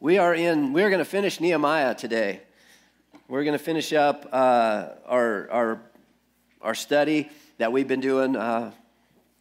we are in, we're going to finish Nehemiah today. We're going to finish up uh, our, our, our study that we've been doing uh,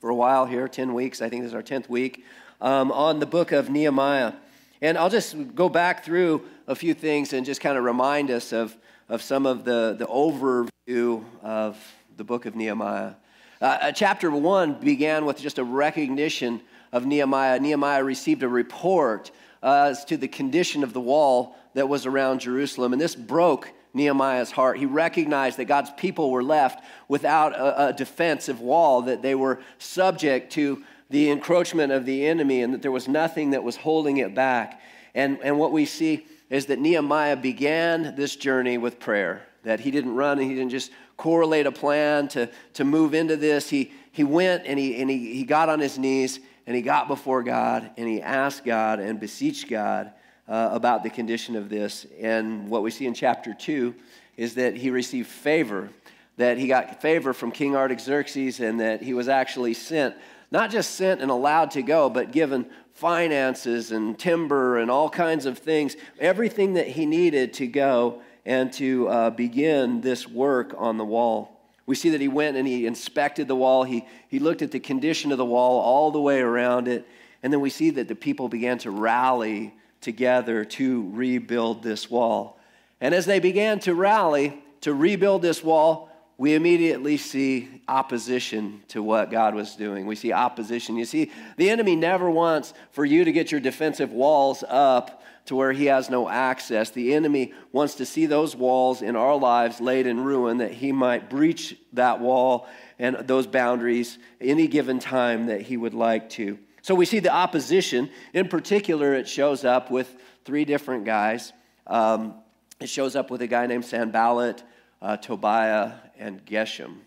for a while here 10 weeks. I think this is our 10th week um, on the book of Nehemiah. And I'll just go back through a few things and just kind of remind us of, of some of the, the overview of the book of Nehemiah. Uh, uh chapter 1 began with just a recognition of Nehemiah. Nehemiah received a report uh, as to the condition of the wall that was around Jerusalem. And this broke Nehemiah's heart. He recognized that God's people were left without a, a, defensive wall, that they were subject to the encroachment of the enemy, and that there was nothing that was holding it back. And, and what we see is that Nehemiah began this journey with prayer, that he didn't run and he didn't just correlate a plan to, to move into this. He, he went and, he, and he, he got on his knees and he got before God and he asked God and beseeched God uh, about the condition of this. And what we see in chapter 2 is that he received favor, that he got favor from King Artaxerxes, and that he was actually sent, not just sent and allowed to go, but given finances and timber and all kinds of things, everything that he needed to go and to uh, begin this work on the wall. We see that he went and he inspected the wall. He, he looked at the condition of the wall all the way around it. And then we see that the people began to rally together to rebuild this wall. And as they began to rally to rebuild this wall, we immediately see opposition to what God was doing. We see opposition. You see, the enemy never wants for you to get your defensive walls up to where he has no access. The enemy wants to see those walls in our lives laid in ruin that he might breach that wall and those boundaries any given time that he would like to. So we see the opposition. In particular, it shows up with three different guys. Um, it shows up with a guy named Sanballat, uh, Tobiah, and Geshem.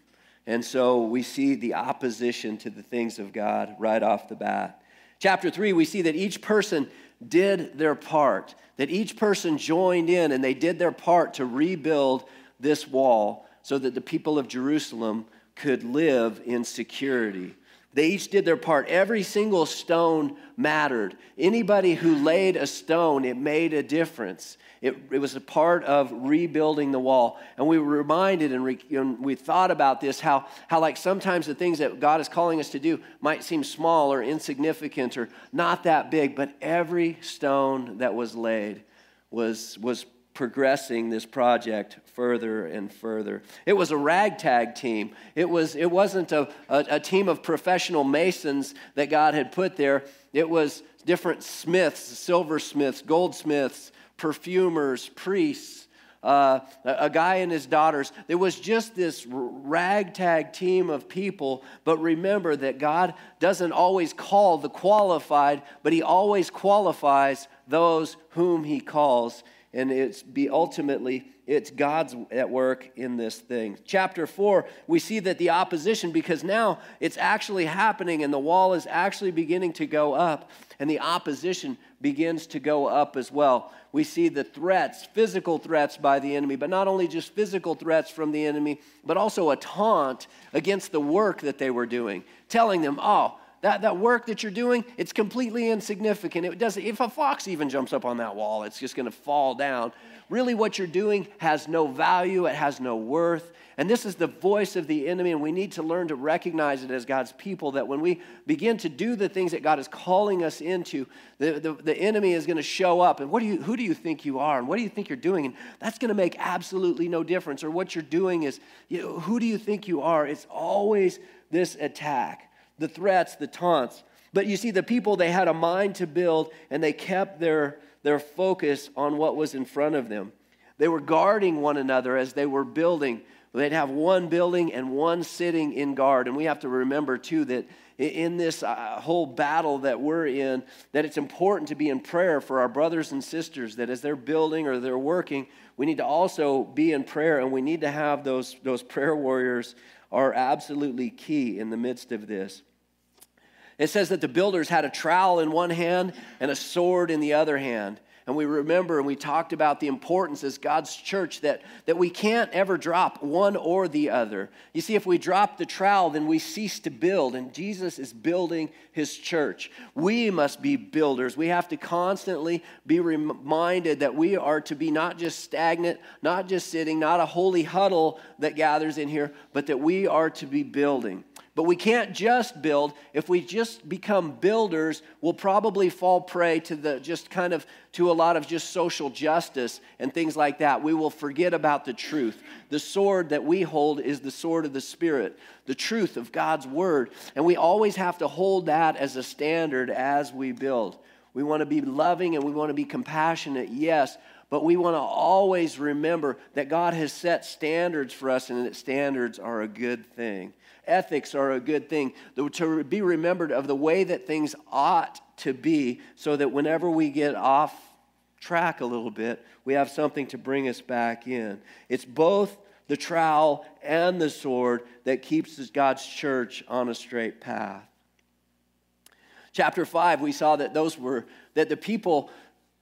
And so we see the opposition to the things of God right off the bat. Chapter 3, we see that each person did their part, that each person joined in and they did their part to rebuild this wall so that the people of Jerusalem could live in security. They each did their part. Every single stone mattered. Anybody who laid a stone, it made a difference. It, it was a part of rebuilding the wall. And we were reminded and, re, and we thought about this how, how, like, sometimes the things that God is calling us to do might seem small or insignificant or not that big, but every stone that was laid was, was progressing this project further and further. It was a ragtag team. It, was, it wasn't a, a, a, team of professional masons that God had put there. It was different smiths, silversmiths, goldsmiths, perfumers, priests, uh, a guy and his daughters. There was just this ragtag team of people. But remember that God doesn't always call the qualified, but He always qualifies those whom He calls. And it's be ultimately it's God's at work in this thing. Chapter 4, we see that the opposition, because now it's actually happening and the wall is actually beginning to go up, and the opposition begins to go up as well we see the threats, physical threats by the enemy, but not only just physical threats from the enemy, but also a taunt against the work that they were doing, telling them, oh, that, that work that you're doing, it's completely insignificant. It doesn't, if a fox even jumps up on that wall, it's just going to fall down. Really, what you're doing has no value, it has no worth. And this is the voice of the enemy, and we need to learn to recognize it as God's people that when we begin to do the things that God is calling us into, the, the, the enemy is going to show up. And what do you, who do you think you are? And what do you think you're doing? And that's going to make absolutely no difference. Or what you're doing is, you know, who do you think you are? It's always this attack, the threats, the taunts. But you see, the people, they had a mind to build, and they kept their, their focus on what was in front of them. They were guarding one another as they were building. They'd have one building and one sitting in guard. And we have to remember, too, that in this uh, whole battle that we're in, that it's important to be in prayer for our brothers and sisters, that as they're building or they're working, we need to also be in prayer and we need to have those, those prayer warriors are absolutely key in the midst of this. It says that the builders had a trowel in one hand and a sword in the other hand. And we remember and we talked about the importance as God's church that, that we can't ever drop one or the other. You see, if we drop the trowel, then we cease to build, and Jesus is building his church. We must be builders. We have to constantly be reminded that we are to be not just stagnant, not just sitting, not a holy huddle that gathers in here, but that we are to be building. But we can't just build. If we just become builders, we'll probably fall prey to the just kind of to a lot of just social justice and things like that. We will forget about the truth. The sword that we hold is the sword of the Spirit, the truth of God's word. And we always have to hold that as a standard as we build. We want to be loving and we want to be compassionate, yes, but we want to always remember that God has set standards for us and that standards are a good thing ethics are a good thing, to be remembered of the way that things ought to be, so that whenever we get off track a little bit, we have something to bring us back in. It's both the trowel and the sword that keeps God's church on a straight path. Chapter 5, we saw that those were that the people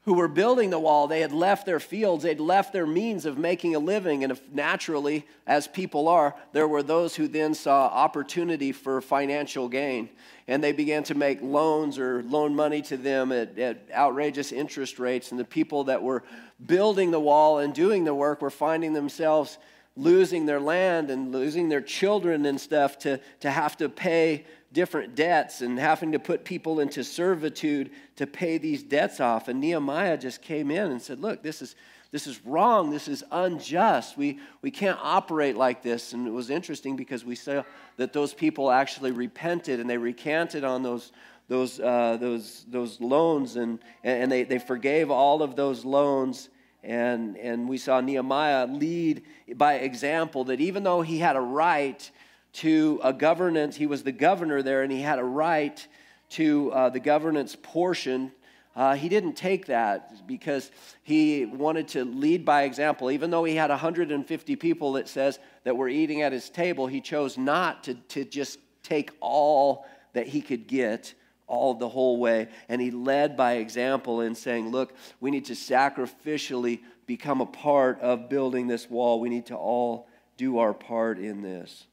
who were building the wall, they had left their fields, they'd left their means of making a living. And naturally, as people are, there were those who then saw opportunity for financial gain. And they began to make loans or loan money to them at, at outrageous interest rates. And the people that were building the wall and doing the work were finding themselves losing their land and losing their children and stuff to, to have to pay different debts and having to put people into servitude to pay these debts off. And Nehemiah just came in and said, Look, this is, this is wrong. This is unjust. We, we can't operate like this. And it was interesting because we saw that those people actually repented and they recanted on those, those, uh, those, those loans and, and they, they forgave all of those loans. And, and we saw Nehemiah lead by example that even though he had a right to a governance. He was the governor there, and he had a right to uh, the governance portion. Uh, he didn't take that because he wanted to lead by example. Even though he had 150 people that says that were eating at his table, he chose not to, to just take all that he could get all the whole way. And he led by example in saying, look, we need to sacrificially become a part of building this wall. We need to all do our part in this.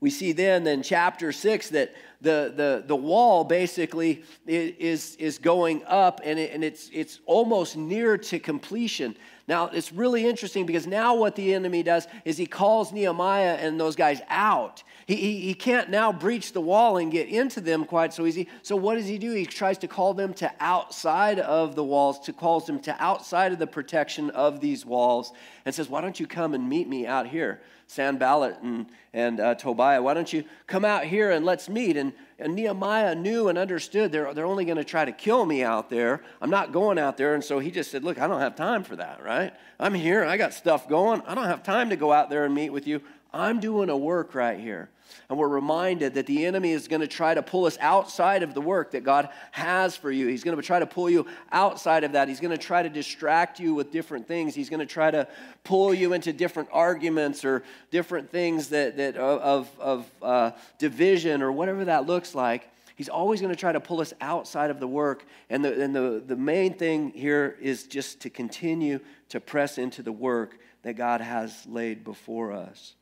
We see then in chapter 6 that the, the, the wall basically is, is going up and, it, and it's, it's almost near to completion. Now, it's really interesting because now what the enemy does is he calls Nehemiah and those guys out. He, he, he can't now breach the wall and get into them quite so easy. So, what does he do? He tries to call them to outside of the walls, to calls them to outside of the protection of these walls, and says, Why don't you come and meet me out here? Sanballat and, and uh, Tobiah, why don't you come out here and let's meet? And, and Nehemiah knew and understood they're, they're only going to try to kill me out there. I'm not going out there. And so he just said, Look, I don't have time for that, right? I'm here. I got stuff going. I don't have time to go out there and meet with you. I'm doing a work right here. And we're reminded that the enemy is going to try to pull us outside of the work that God has for you. He's going to try to pull you outside of that. He's going to try to distract you with different things. He's going to try to pull you into different arguments or different things that, that of, of uh, division or whatever that looks like. He's always going to try to pull us outside of the work. And, the, and the, the main thing here is just to continue to press into the work that God has laid before us.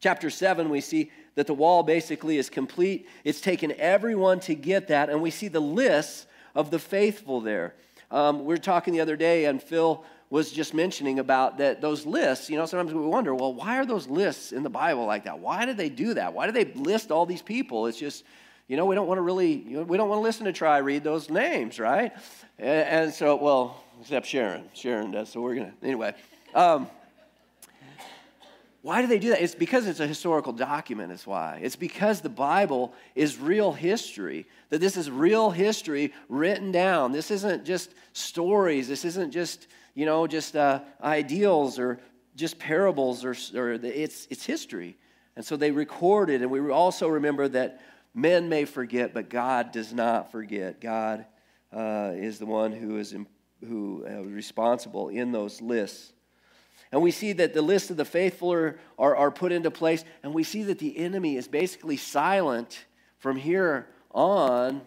Chapter 7, we see that the wall basically is complete. It's taken everyone to get that, and we see the lists of the faithful there. Um, we were talking the other day, and Phil was just mentioning about that those lists. You know, sometimes we wonder, well, why are those lists in the Bible like that? Why did they do that? Why do they list all these people? It's just, you know, we don't want to really, you know, we don't want to listen to try read those names, right? And, and, so, well, except Sharon. Sharon does. So we're gonna anyway. Um, why do they do that? It's because it's a historical document, is why. It's because the Bible is real history, that this is real history written down. This isn't just stories, this isn't just, you know, just uh, ideals or just parables, or, or it's, it's history. And so they recorded, and we also remember that men may forget, but God does not forget. God uh, is the one who is who, uh, responsible in those lists. And we see that the list of the faithful are, are, are, put into place, and we see that the enemy is basically silent from here on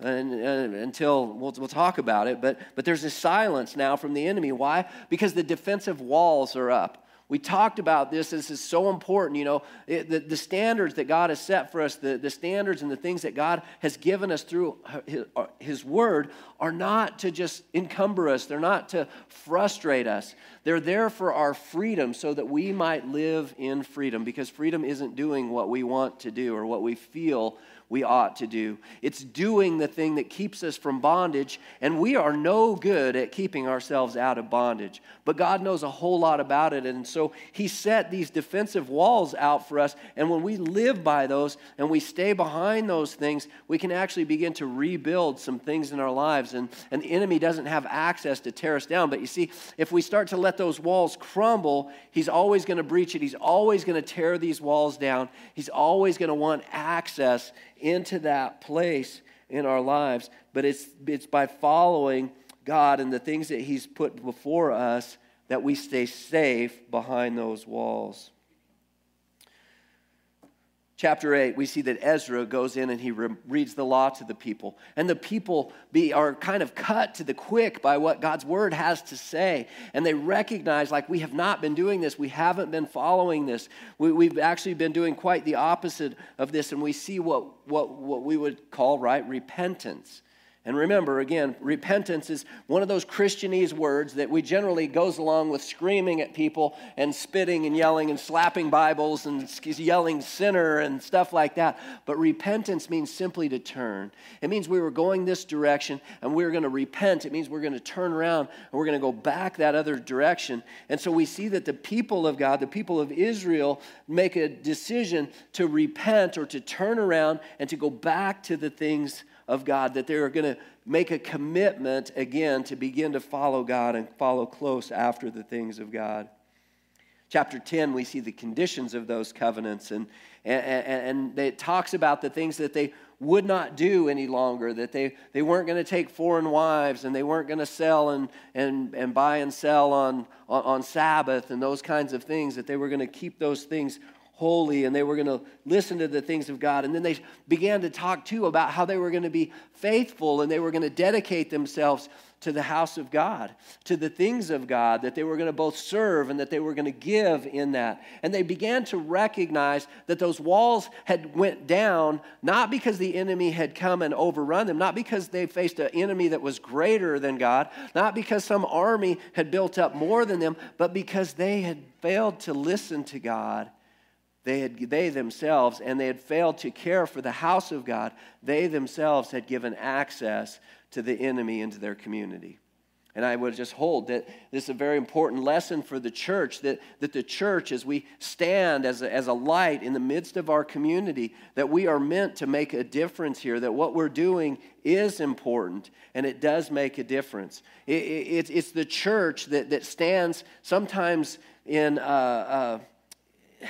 and, uh, until we'll, we'll talk about it. But, but there's a silence now from the enemy. Why? Because the defensive walls are up. We talked about this. This is so important. You know, it, the, the standards that God has set for us, the, the standards and the things that God has given us through his, uh, his Word are not to just encumber us, they're not to frustrate us. They're there for our freedom so that we might live in freedom because freedom isn't doing what we want to do or what we feel we ought to do. It's doing the thing that keeps us from bondage, and we are no good at keeping ourselves out of bondage. But God knows a whole lot about it, and so He set these defensive walls out for us. And when we live by those and we stay behind those things, we can actually begin to rebuild some things in our lives, and, and the enemy doesn't have access to tear us down. But you see, if we start to let those walls crumble, He's always going to breach it, He's always going to tear these walls down, He's always going to want access into that place in our lives. But it's, it's by following God and the things that He's put before us that we stay safe behind those walls chapter 8, we see that Ezra goes in and he re- reads the law to the people. And the people be, are kind of cut to the quick by what God's word has to say. And they recognize, like, we have not been doing this. We haven't been following this. We, we've actually been doing quite the opposite of this. And we see what, what, what we would call, right, repentance. And remember, again, repentance is one of those Christianese words that we generally goes along with screaming at people and spitting and yelling and slapping Bibles and yelling sinner and stuff like that. But repentance means simply to turn. It means we were going this direction and we are going to repent. It means we're going to turn around and we're going to go back that other direction. And so we see that the people of God, the people of Israel, make a decision to repent or to turn around and to go back to the things of God, that they're going to make a commitment again to begin to follow God and follow close after the things of God. Chapter 10, we see the conditions of those covenants, and, and, and it talks about the things that they would not do any longer, that they, they weren't going to take foreign wives and they weren't going to sell and, and, and buy and sell on, on, on Sabbath and those kinds of things, that they were going to keep those things holy and they were going to listen to the things of God. And then they began to talk too about how they were going to be faithful and they were going to dedicate themselves to the house of God, to the things of God, that they were going to both serve and that they were going to give in that. And they began to recognize that those walls had went down not because the enemy had come and overrun them, not because they faced an enemy that was greater than God, not because some army had built up more than them, but because they had failed to listen to God they, had, they themselves, and they had failed to care for the house of God, they themselves had given access to the enemy into their community. And I would just hold that this is a very important lesson for the church that, that the church, as we stand as a, as a light in the midst of our community, that we are meant to make a difference here, that what we're doing is important and it does make a difference. It, it, it's, the church that, that stands sometimes in. Uh, uh,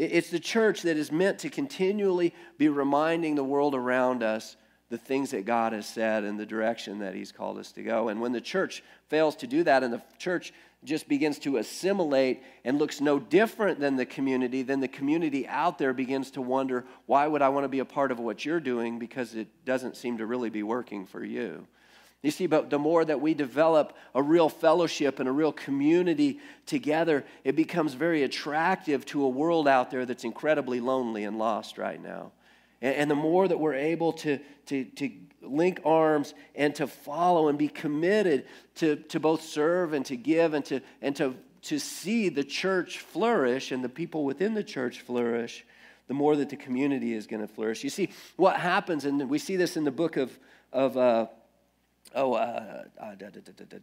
it's the church that is meant to continually be reminding the world around us the things that God has said and the direction that He's called us to go. And when the church fails to do that and the church just begins to assimilate and looks no different than the community, then the community out there begins to wonder, why would I want to be a part of what you're doing? Because it doesn't seem to really be working for you. You see, but the more that we develop a real fellowship and a real community together, it becomes very attractive to a world out there that's incredibly lonely and lost right now. And, and the more that we're able to, to, to link arms and to follow and be committed to, to both serve and to give and to, and to, to see the church flourish and the people within the church flourish, the more that the community is going to flourish. You see, what happens, and we see this in the book of, of uh, oh, uh, uh, da, da, da,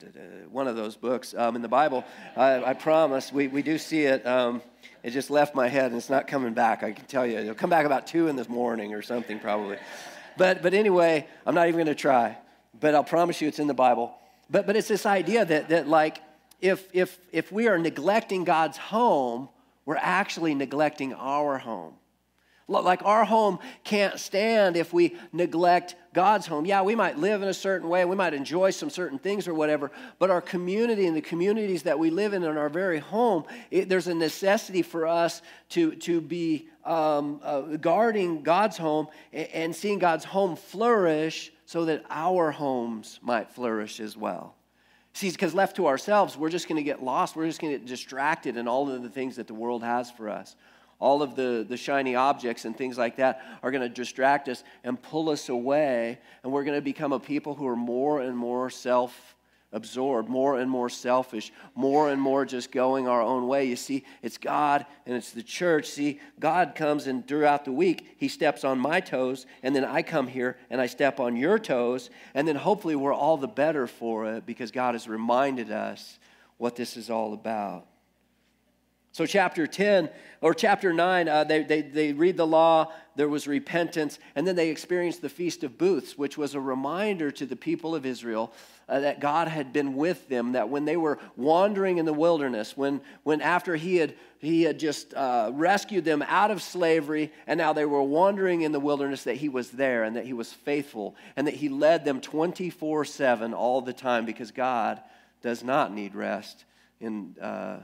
one of those books um, in the Bible. I, I, promise, we, we do see it. Um, it just left my head and it's not coming back. I can tell you. It'll come back about 2 in the morning or something, probably. But, but anyway, I'm not even going to try. But I'll promise you it's in the Bible. But, but it's this idea that, that like, if, if, if we are neglecting God's home, we're actually neglecting our home. Like our home can't stand if we neglect God's home. Yeah, we might live in a certain way, we might enjoy some certain things or whatever, but our community and the communities that we live in in our very home, it, there's a necessity for us to, to be um, uh, guarding God's home and, and seeing God's home flourish so that our homes might flourish as well. See, because left to ourselves, we're just going to get lost. We're just going to get distracted in all of the things that the world has for us. All of the, the shiny objects and things like that are going to distract us and pull us away. And we're going to become a people who are more and more self absorbed, more and more selfish, more and more just going our own way. You see, it's God and it's the church. See, God comes and throughout the week, He steps on my toes, and then I come here and I step on your toes, and then hopefully we're all the better for it because God has reminded us what this is all about. So, chapter 10 or chapter 9, uh, they, they, they read the law, there was repentance, and then they experienced the Feast of Booths, which was a reminder to the people of Israel uh, that God had been with them, that when they were wandering in the wilderness, when, when after He had, he had just uh, rescued them out of slavery, and now they were wandering in the wilderness, that He was there and that He was faithful, and that He led them 24 7 all the time because God does not need rest in uh,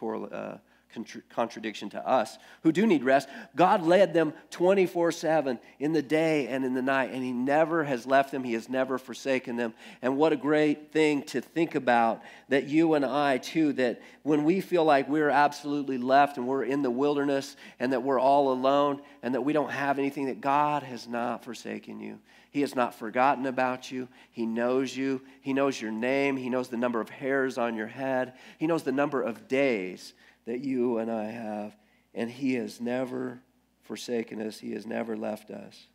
direct uh, contradiction to us who do need rest. God led them 24 7 in the day and in the night, and He never has left them. He has never forsaken them. And what a great thing to think about that you and I, too, that when we feel like we're absolutely left and we're in the wilderness and that we're all alone and that we don't have anything, that God has not forsaken you. He has not forgotten about you. He knows you. He knows your name. He knows the number of hairs on your head. He knows the number of days that you and I have. And He has never forsaken us, He has never left us.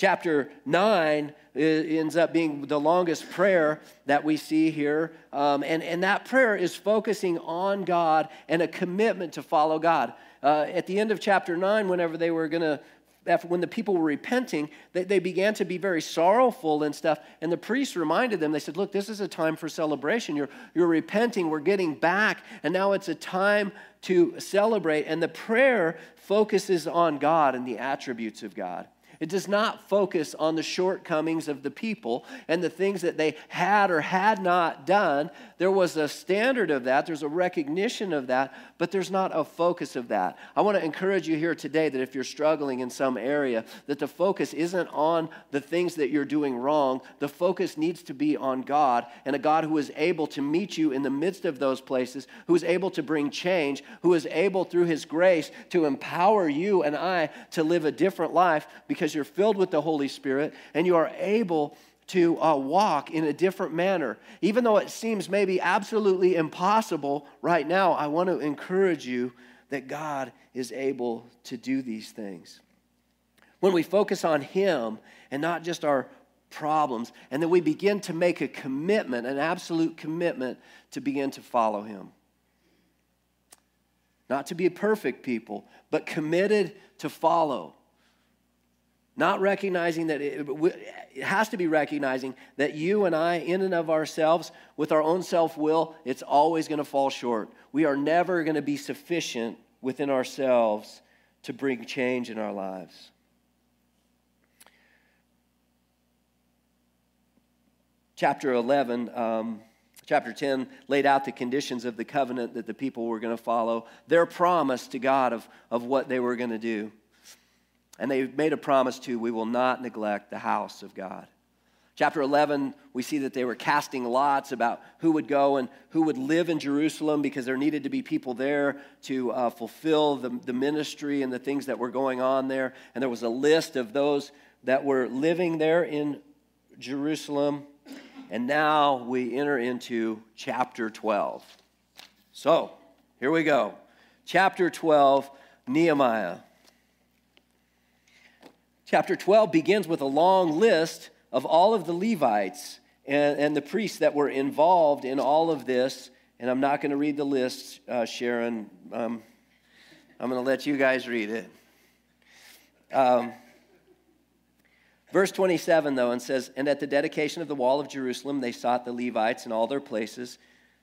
Chapter 9 ends up being the longest prayer that we see here. Um, and, and that prayer is focusing on God and a commitment to follow God. Uh, at the end of chapter 9, whenever they were going to when the people were repenting, they, they began to be very sorrowful and stuff. And the priests reminded them, they said, Look, this is a time for celebration. You're, you're repenting, we're getting back, and now it's a time to celebrate. And the prayer focuses on God and the attributes of God. It does not focus on the shortcomings of the people and the things that they had or had not done. There was a standard of that, there's a recognition of that, but there's not a focus of that. I want to encourage you here today that if you're struggling in some area, that the focus isn't on the things that you're doing wrong. The focus needs to be on God and a God who is able to meet you in the midst of those places, who is able to bring change, who is able through his grace to empower you and I to live a different life because you're filled with the Holy Spirit and you are able to uh, walk in a different manner. Even though it seems maybe absolutely impossible right now, I want to encourage you that God is able to do these things. When we focus on Him and not just our problems, and then we begin to make a commitment, an absolute commitment to begin to follow Him. Not to be perfect people, but committed to follow. Not recognizing that it, it, has to be recognizing that you and I, in and of ourselves, with our own self will, it's always going to fall short. We are never going to be sufficient within ourselves to bring change in our lives. Chapter 11, um, chapter 10 laid out the conditions of the covenant that the people were going to follow, their promise to God of, of what they were going to do. And they made a promise to, we will not neglect the house of God. Chapter 11, we see that they were casting lots about who would go and who would live in Jerusalem because there needed to be people there to uh, fulfill the, the ministry and the things that were going on there. And there was a list of those that were living there in Jerusalem. And now we enter into chapter 12. So, here we go. Chapter 12, Nehemiah. Chapter 12 begins with a long list of all of the Levites and, and the priests that were involved in all of this. And I'm not going to read the list, uh, Sharon. Um, I'm going to let you guys read it. Um, verse 27, though, and says, And at the dedication of the wall of Jerusalem, they sought the Levites in all their places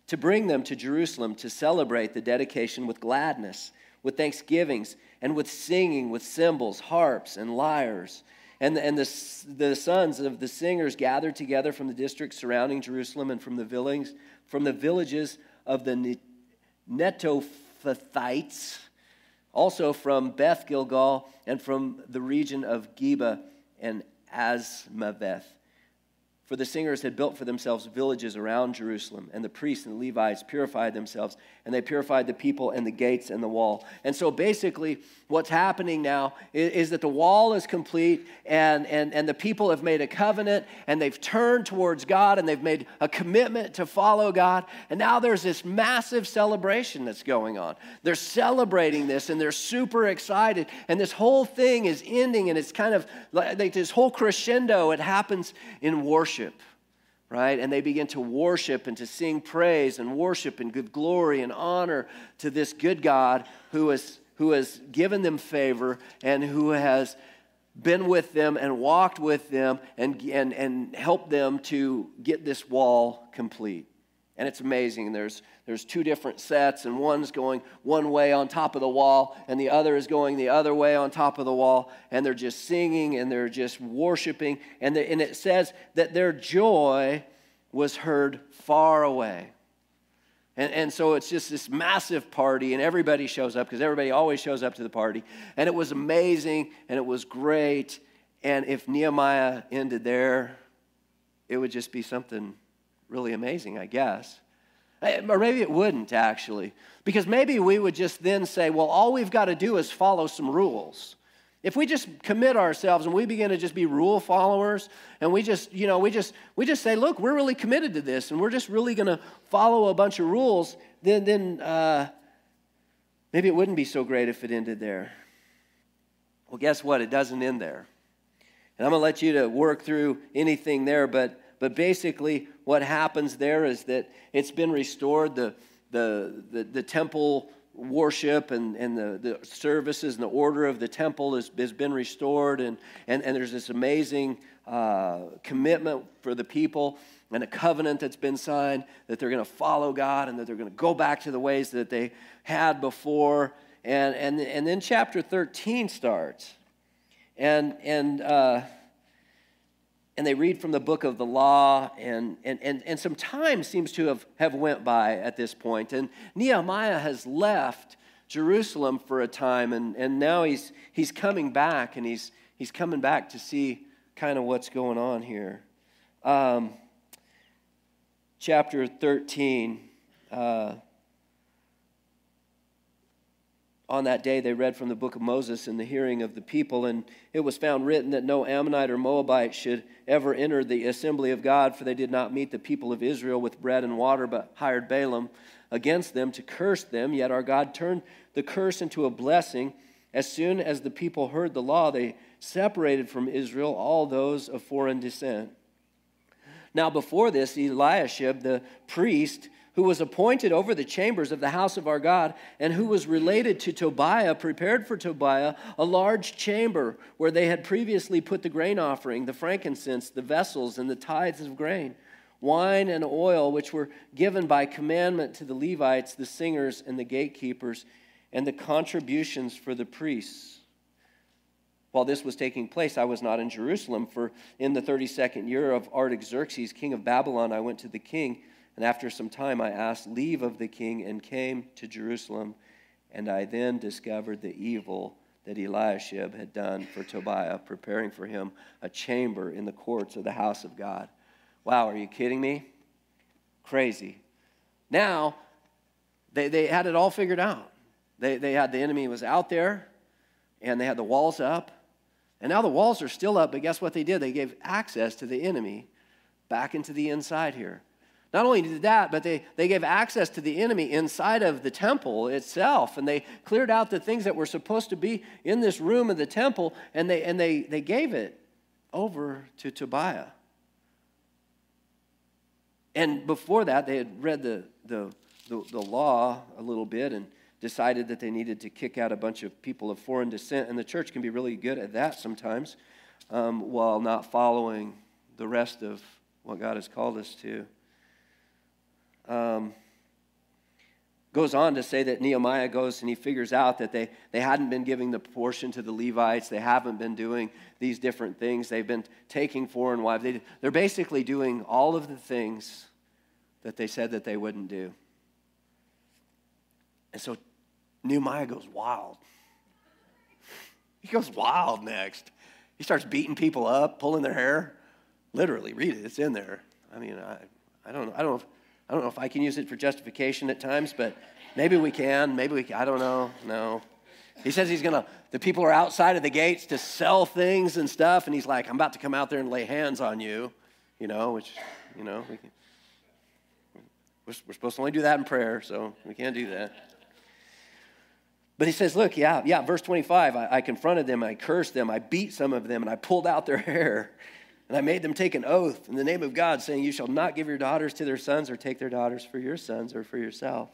to bring them to Jerusalem to celebrate the dedication with gladness with thanksgivings, and with singing, with cymbals, harps, and lyres. And, and the, the sons of the singers gathered together from the districts surrounding Jerusalem and from the villages, from the villages of the Netophathites, also from Beth Gilgal, and from the region of Geba and Azmaveth. For the singers had built for themselves villages around Jerusalem, and the priests and the Levites purified themselves, and they purified the people and the gates and the wall. And so basically, what's happening now is, is, that the wall is complete, and, and, and the people have made a covenant, and they've turned towards God, and they've made a commitment to follow God. And now there's this massive celebration that's going on. They're celebrating this, and they're super excited, and this whole thing is ending, and it's kind of like this whole crescendo. It happens in worship worship, right? And they begin to worship and to sing praise and worship and give glory and honor to this good God who has, who has given them favor and who has been with them and walked with them and, and, and helped them to get this wall complete. And it's amazing. There's, there's two different sets, and one's going one way on top of the wall, and the other is going the other way on top of the wall. And they're just singing and they're just worshiping. And, the, and it says that their joy was heard far away. And, and so it's just this massive party, and everybody shows up because everybody always shows up to the party. And it was amazing, and it was great. And if Nehemiah ended there, it would just be something really amazing, I guess. Eh, or maybe it wouldn't actually, because maybe we would just then say, well, all we've got to do is follow some rules. If we just commit ourselves and we begin to just be rule followers and we just, you know, we just we just say, look, we're really committed to this and we're just really going to follow a bunch of rules, then then uh, maybe it wouldn't be so great if it ended there. Well, guess what? It doesn't end there. And I'm going to let you to work through anything there, but but basically, what happens there is that it's been restored. The, the, the, the temple worship and, and the, the services and the order of the temple has, has been restored. And, and, and there's this amazing uh, commitment for the people and a covenant that's been signed that they're going to follow God and that they're going to go back to the ways that they had before. And, and, and then chapter 13 starts. And, and uh, and they read from the book of the law and, and, and, and some time seems to have, have went by at this point and nehemiah has left jerusalem for a time and, and now he's, he's coming back and he's, he's coming back to see kind of what's going on here. Um, chapter 13 uh, on that day they read from the book of Moses in the hearing of the people, and it was found written that no Ammonite or Moabite should ever enter the assembly of God, for they did not meet the people of Israel with bread and water, but hired Balaam against them to curse them. Yet our God turned the curse into a blessing. As soon as the people heard the law, they separated from Israel all those of foreign descent. Now, before this, Eliashib, the priest, who was appointed over the chambers of the house of our God, and who was related to Tobiah, prepared for Tobiah a large chamber where they had previously put the grain offering, the frankincense, the vessels, and the tithes of grain, wine and oil, which were given by commandment to the Levites, the singers, and the gatekeepers, and the contributions for the priests. While this was taking place, I was not in Jerusalem, for in the 32nd year of Artaxerxes, king of Babylon, I went to the king and after some time, I asked leave of the king and came to Jerusalem. And I then discovered the evil that Eliashib had done for Tobiah, preparing for him a chamber in the courts of the house of God. Wow, are you kidding me? Crazy. Now, they, they had it all figured out. They, they had the enemy was out there, and they had the walls up. And now the walls are still up, but guess what they did? They gave access to the enemy back into the inside here. Not only did that, but they, they gave access to the enemy inside of the temple itself. And they cleared out the things that were supposed to be in this room of the temple, and they, and they, they gave it over to Tobiah. And before that, they had read the, the, the, the law a little bit and decided that they needed to kick out a bunch of people of foreign descent. And the church can be really good at that sometimes um, while not following the rest of what God has called us to um, goes on to say that Nehemiah goes and he figures out that they, they hadn't been giving the portion to the Levites. They haven't been doing these different things. They've been taking foreign wives. They, they're basically doing all of the things that they said that they wouldn't do. And so Nehemiah goes wild. He goes wild next. He starts beating people up, pulling their hair. Literally, read it. It's in there. I mean, I, I don't, I don't, know if, I don't know if I can use it for justification at times, but maybe we can. Maybe we. Can. I don't know. No. He says he's gonna. The people are outside of the gates to sell things and stuff, and he's like, "I'm about to come out there and lay hands on you," you know, which, you know, we can, we're, we're supposed to only do that in prayer, so we can't do that. But he says, Look, yeah, yeah, verse 25, I, I, confronted them, I cursed them, I beat some of them, and I pulled out their hair, and I made them take an oath in the name of God, saying, You shall not give your daughters to their sons or take their daughters for your sons or for yourself.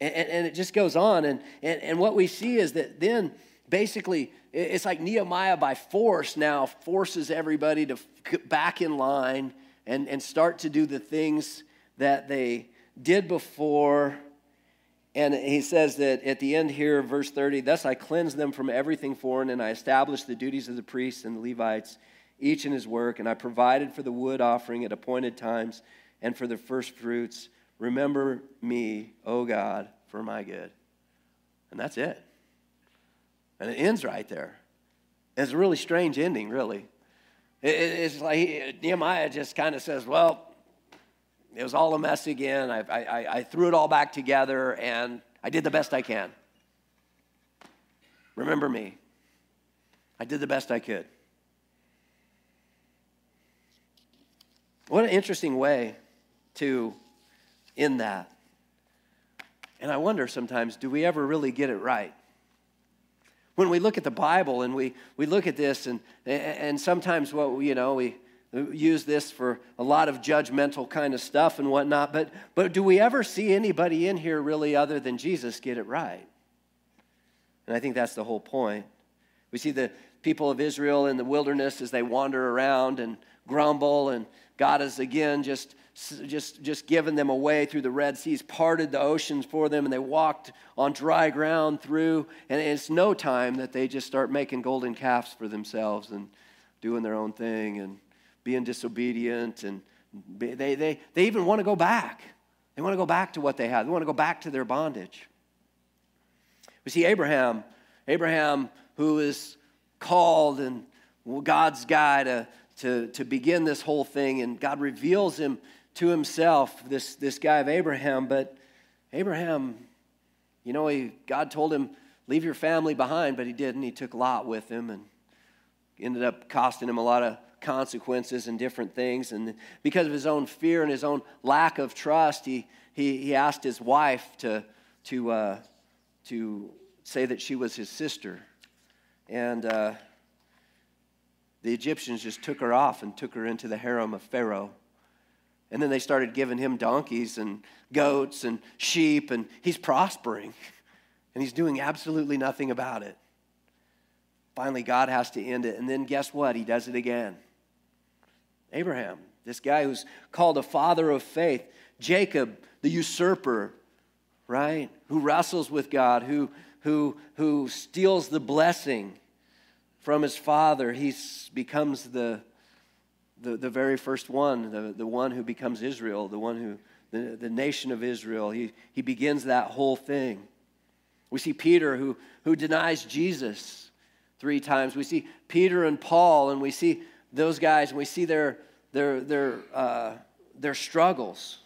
And, and, and it just goes on. And, and, and what we see is that then basically it's like Nehemiah by force now forces everybody to back in line and, and start to do the things that they did before and he says that at the end here, verse 30, thus I cleanse them from everything foreign, and I established the duties of the priests and the Levites, each in his work, and I provided for the wood offering at appointed times and for the first fruits. Remember me, O God, for my good. And that's it. And it ends right there. It's a really strange ending, really. It's like Nehemiah just kind of says, Well, it was all a mess again. I, I, I threw it all back together and I did the best I can. Remember me. I did the best I could. What an interesting way to end that. And I wonder sometimes do we ever really get it right? When we look at the Bible and we, we look at this, and, and sometimes what, you know, we, use this for a lot of judgmental kind of stuff and whatnot, but, but do we ever see anybody in here really other than Jesus get it right? And I think that's the whole point. We see the people of Israel in the wilderness as they wander around and grumble, and God has again just, just, just given them a way through the Red Seas, parted the oceans for them, and they walked on dry ground through. And it's no time that they just start making golden calves for themselves and doing their own thing and being disobedient, and they, they, they even want to go back. They want to go back to what they had, they want to go back to their bondage. We see Abraham, Abraham, who is called and God's guy to, to, to begin this whole thing, and God reveals him to himself, this, this guy of Abraham. But Abraham, you know, he, God told him, Leave your family behind, but he didn't. He took Lot with him and ended up costing him a lot of consequences and different things. And because of his own fear and his own lack of trust, he, he, he asked his wife to, to, uh, to say that she was his sister. And uh, the Egyptians just took her off and took her into the harem of Pharaoh. And then they started giving him donkeys and goats and sheep, and he's prospering. And he's doing absolutely nothing about it. Finally, God has to end it. And then guess what? He does it again. Abraham, this guy who's called a father of faith, Jacob, the usurper, right? Who wrestles with God, who, who, who steals the blessing from his father. He becomes the, the, the very first one, the, the one who becomes Israel, the one who, the, the nation of Israel. He, he begins that whole thing. We see Peter who, who denies Jesus three times. We see Peter and Paul, and we see those guys and we see their, their, their, uh, their struggles.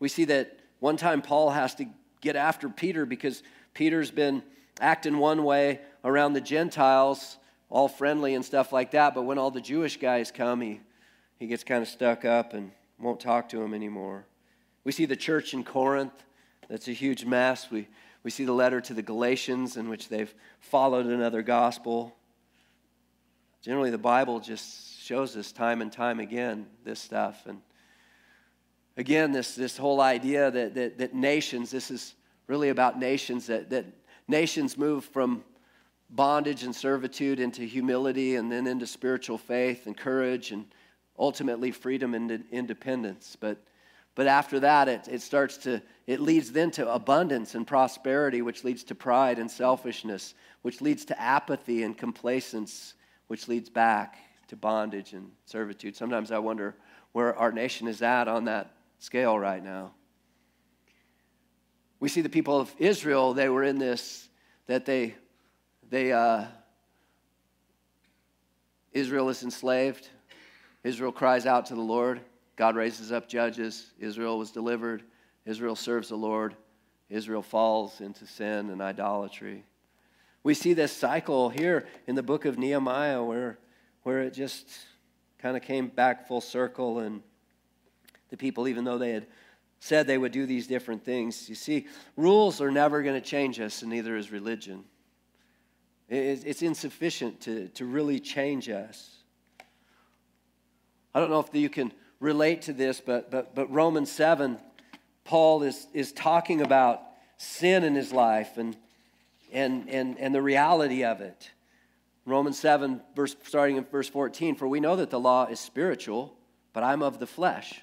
We see that one time Paul has to get after Peter because Peter's been acting one way around the Gentiles, all friendly and stuff like that, but when all the Jewish guys come, he, he gets kind of stuck up and won't talk to them anymore. We see the church in Corinth, that's a huge mess. We, we see the letter to the Galatians in which they've followed another gospel. Generally, the Bible just shows us time and time again this stuff. And again, this, this whole idea that, that, that nations, this is really about nations, that, that nations move from bondage and servitude into humility and then into spiritual faith and courage and ultimately freedom and independence. But, but after that, it, it starts to, it leads then to abundance and prosperity, which leads to pride and selfishness, which leads to apathy and complacence which leads back to bondage and servitude. Sometimes I wonder where our nation is at on that scale right now. We see the people of Israel, they were in this, that they, they, uh, Israel is enslaved. Israel cries out to the Lord. God raises up judges. Israel was delivered. Israel serves the Lord. Israel falls into sin and idolatry. We see this cycle here in the book of Nehemiah where, where it just kind of came back full circle and the people, even though they had said they would do these different things, you see, rules are never going to change us, and neither is religion. It's insufficient to, to really change us. I don't know if you can relate to this, but, but, but Romans 7, Paul is, is talking about sin in his life and, and, and, and the reality of it. Romans 7, verse, starting in verse 14 For we know that the law is spiritual, but I'm of the flesh,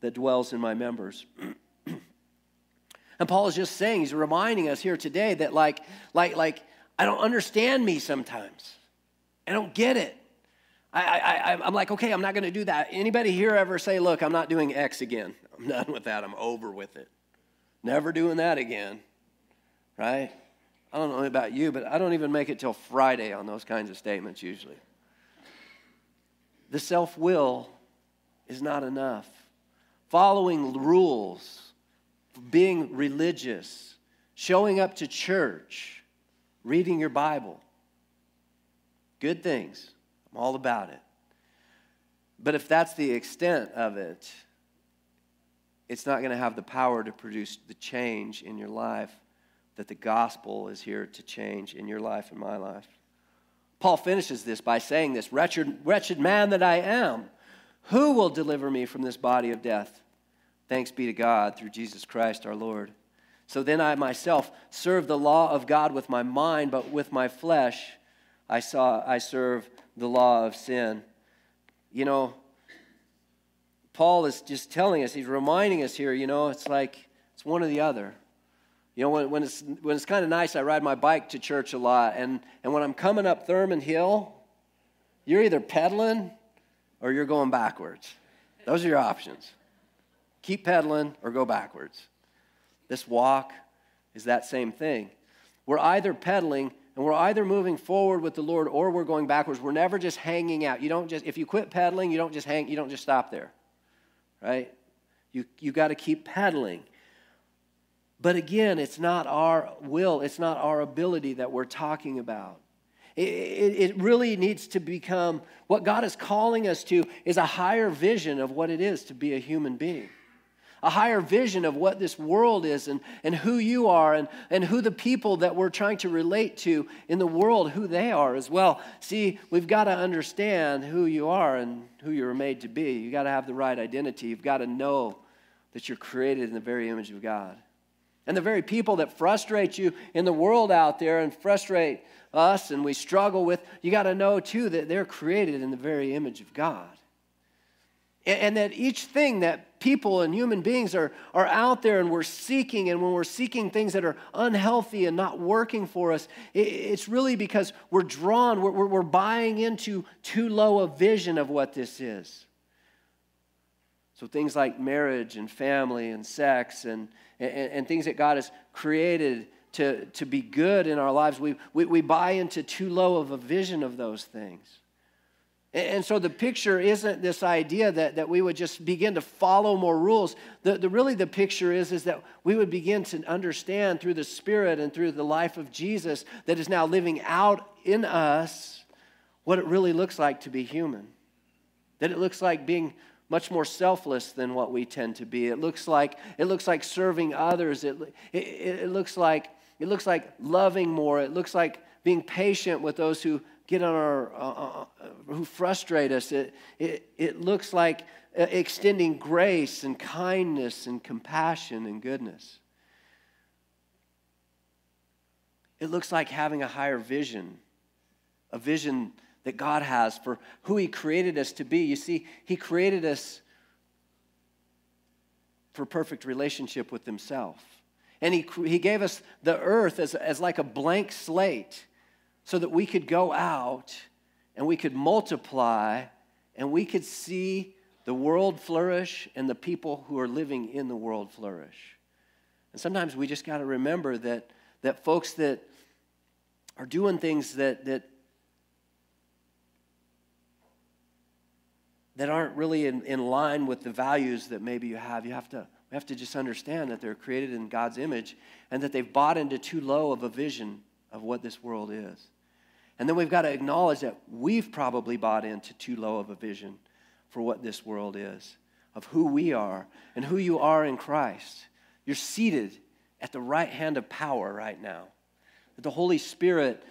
that dwells in my members. and Paul is just saying, he's reminding us here today that, like, like, like, I don't understand me sometimes. I don't get it. I, I, I'm like, okay, I'm not going to do that. Anybody here ever say, look, I'm not doing X again? I'm done with that. I'm over with it. Never doing that again, right? I don't know about you, but I don't even make it till Friday on those kinds of statements usually. The self will is not enough. Following rules, being religious, showing up to church, reading your Bible, good things. I'm all about it. But if that's the extent of it, it's not going to have the power to produce the change in your life that the gospel is here to change in your life and my life. Paul finishes this by saying this wretched, wretched man that I am, who will deliver me from this body of death? Thanks be to God through Jesus Christ our Lord. So then I myself serve the law of God with my mind, but with my flesh I saw I serve the law of sin. You know, Paul is just telling us, he's reminding us here, you know, it's like it's one or the other. You know, when, when it's, when it's kind of nice, I ride my bike to church a lot. And, and when I'm coming up Thurman Hill, you're either pedaling or you're going backwards. Those are your options. Keep pedaling or go backwards. This walk is that same thing. We're either pedaling and we're either moving forward with the Lord or we're going backwards. We're never just hanging out. You don't just, if you quit pedaling, you don't just hang, you don't just stop there right? You, you got to keep pedaling. But again, it's not our will, it's not our ability that we're talking about. It, it, really needs to become what God is calling us to is a higher vision of what it is to be a human being a higher vision of what this world is and, and who you are and, and who the people that we're trying to relate to in the world, who they are as well. See, we've got to understand who you are and who you're made to be. You've got to have the right identity. You've got to know that you're created in the very image of God. And the very people that frustrate you in the world out there and frustrate us and we struggle with, you got to know too that they're created in the very image of God. And, and that each thing that people and human beings are, are out there and we're seeking, and when we're seeking things that are unhealthy and not working for us, it, it's really because we're drawn, we're, we're buying into too low a vision of what this is. So things like marriage and family and sex and, and, and things that God has created to, to be good in our lives, we, we, we buy into too low of a vision of those things. And so the picture isn't this idea that, that we would just begin to follow more rules. The, the, really, the picture is, is that we would begin to understand through the Spirit and through the life of Jesus that is now living out in us what it really looks like to be human. That it looks like being much more selfless than what we tend to be. It looks like, it looks like serving others. It, it, it, looks like, it looks like loving more. It looks like being patient with those who get on our, uh, uh, uh who frustrate us. It, it, it looks like uh, extending grace and kindness and compassion and goodness. It looks like having a higher vision, a vision that God has for who He created us to be. You see, He created us for perfect relationship with Himself. And He, he gave us the earth as, as like a blank slate so that we could go out and we could multiply and we could see the world flourish and the people who are living in the world flourish. And sometimes we just got to remember that, that folks that are doing things that, that that aren't really in, in line with the values that maybe you have. You have to, we have to just understand that they're created in God's image and that they've bought into too low of a vision of what this world is. And then we've got to acknowledge that we've probably bought into too low of a vision for what this world is, of who we are and who you are in Christ. You're seated at the right hand of power right now. That the Holy Spirit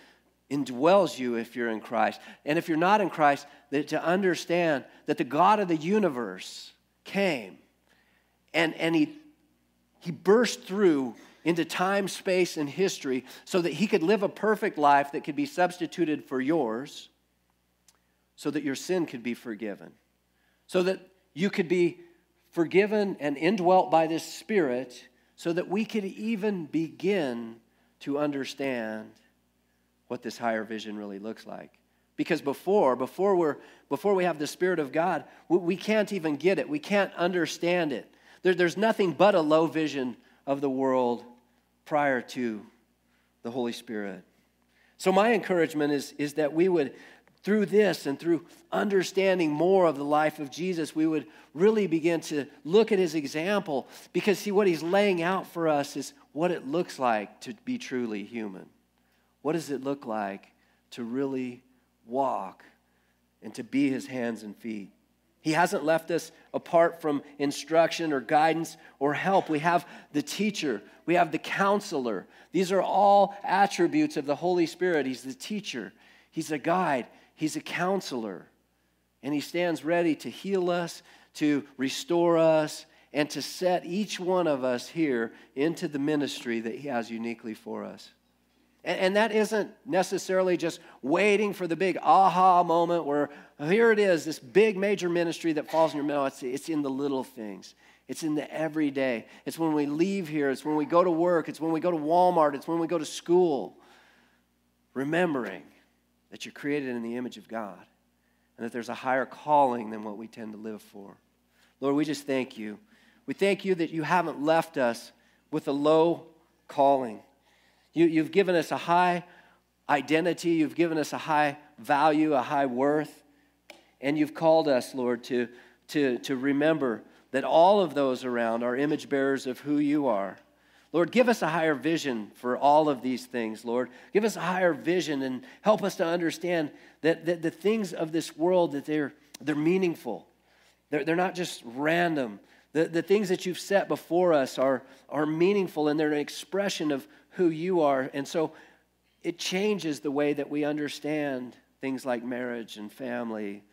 indwells you if you're in Christ. And if you're not in Christ, that to understand that the God of the universe came and, and he, he burst through into time, space, and history so that he could live a perfect life that could be substituted for yours, so that your sin could be forgiven, so that you could be forgiven and indwelt by this Spirit, so that we could even begin to understand what this higher vision really looks like. Because before, before, we're, before we have the Spirit of God, we, can't even get it. We can't understand it. There, there's nothing but a low vision of the world prior to the Holy Spirit. So, my encouragement is, is that we would, through this and through understanding more of the life of Jesus, we would really begin to look at his example because, see, what he's laying out for us is what it looks like to be truly human. What does it look like to really walk and to be his hands and feet? He hasn't left us apart from instruction or guidance or help. We have the teacher, we have the counselor. These are all attributes of the Holy Spirit. He's the teacher, He's a guide, He's a counselor. And He stands ready to heal us, to restore us, and to set each one of us here into the ministry that He has uniquely for us. And, and that isn't necessarily just waiting for the big aha moment where oh, here it is, this big major ministry that falls in your middle. It's, it's in the little things. It's in the everyday. It's when we leave here. It's when we go to work. It's when we go to Walmart. It's when we go to school. Remembering that you're created in the image of God and that there's a higher calling than what we tend to live for. Lord, we just thank you. We thank you that you haven't left us with a low calling. You, you've given us a high identity, you've given us a high value, a high worth, and you've called us, Lord, to, to, to remember that all of those around are image bearers of who you are. Lord, give us a higher vision for all of these things, Lord. Give us a higher vision and help us to understand that, that the things of this world, that they're, they're meaningful. They're, they're not just random. The, the things that you've set before us are, are meaningful and they're an expression of who you are. And so it changes the way that we understand things like marriage and family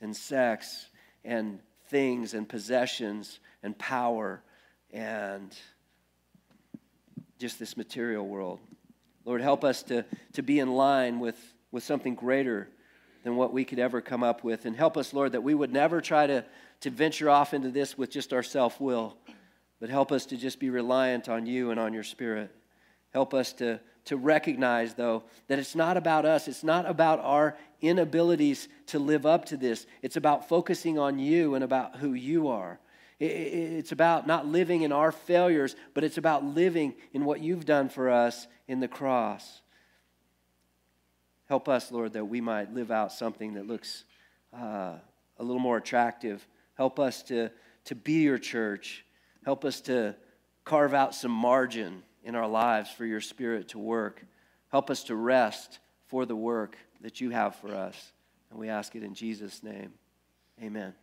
and sex and things and possessions and power and just this material world. Lord, help us to, to be in line with, with something greater than what we could ever come up with. And help us, Lord, that we would never try to, to venture off into this with just our self will, but help us to just be reliant on you and on your spirit. Help us to, to recognize, though, that it's not about us. It's not about our inabilities to live up to this. It's about focusing on you and about who you are. It's about not living in our failures, but it's about living in what you've done for us in the cross. Help us, Lord, that we might live out something that looks uh, a little more attractive. Help us to, to be your church. Help us to carve out some margin in our lives for your Spirit to work. Help us to rest for the work that you have for us And we ask it in Jesus' name. Amen.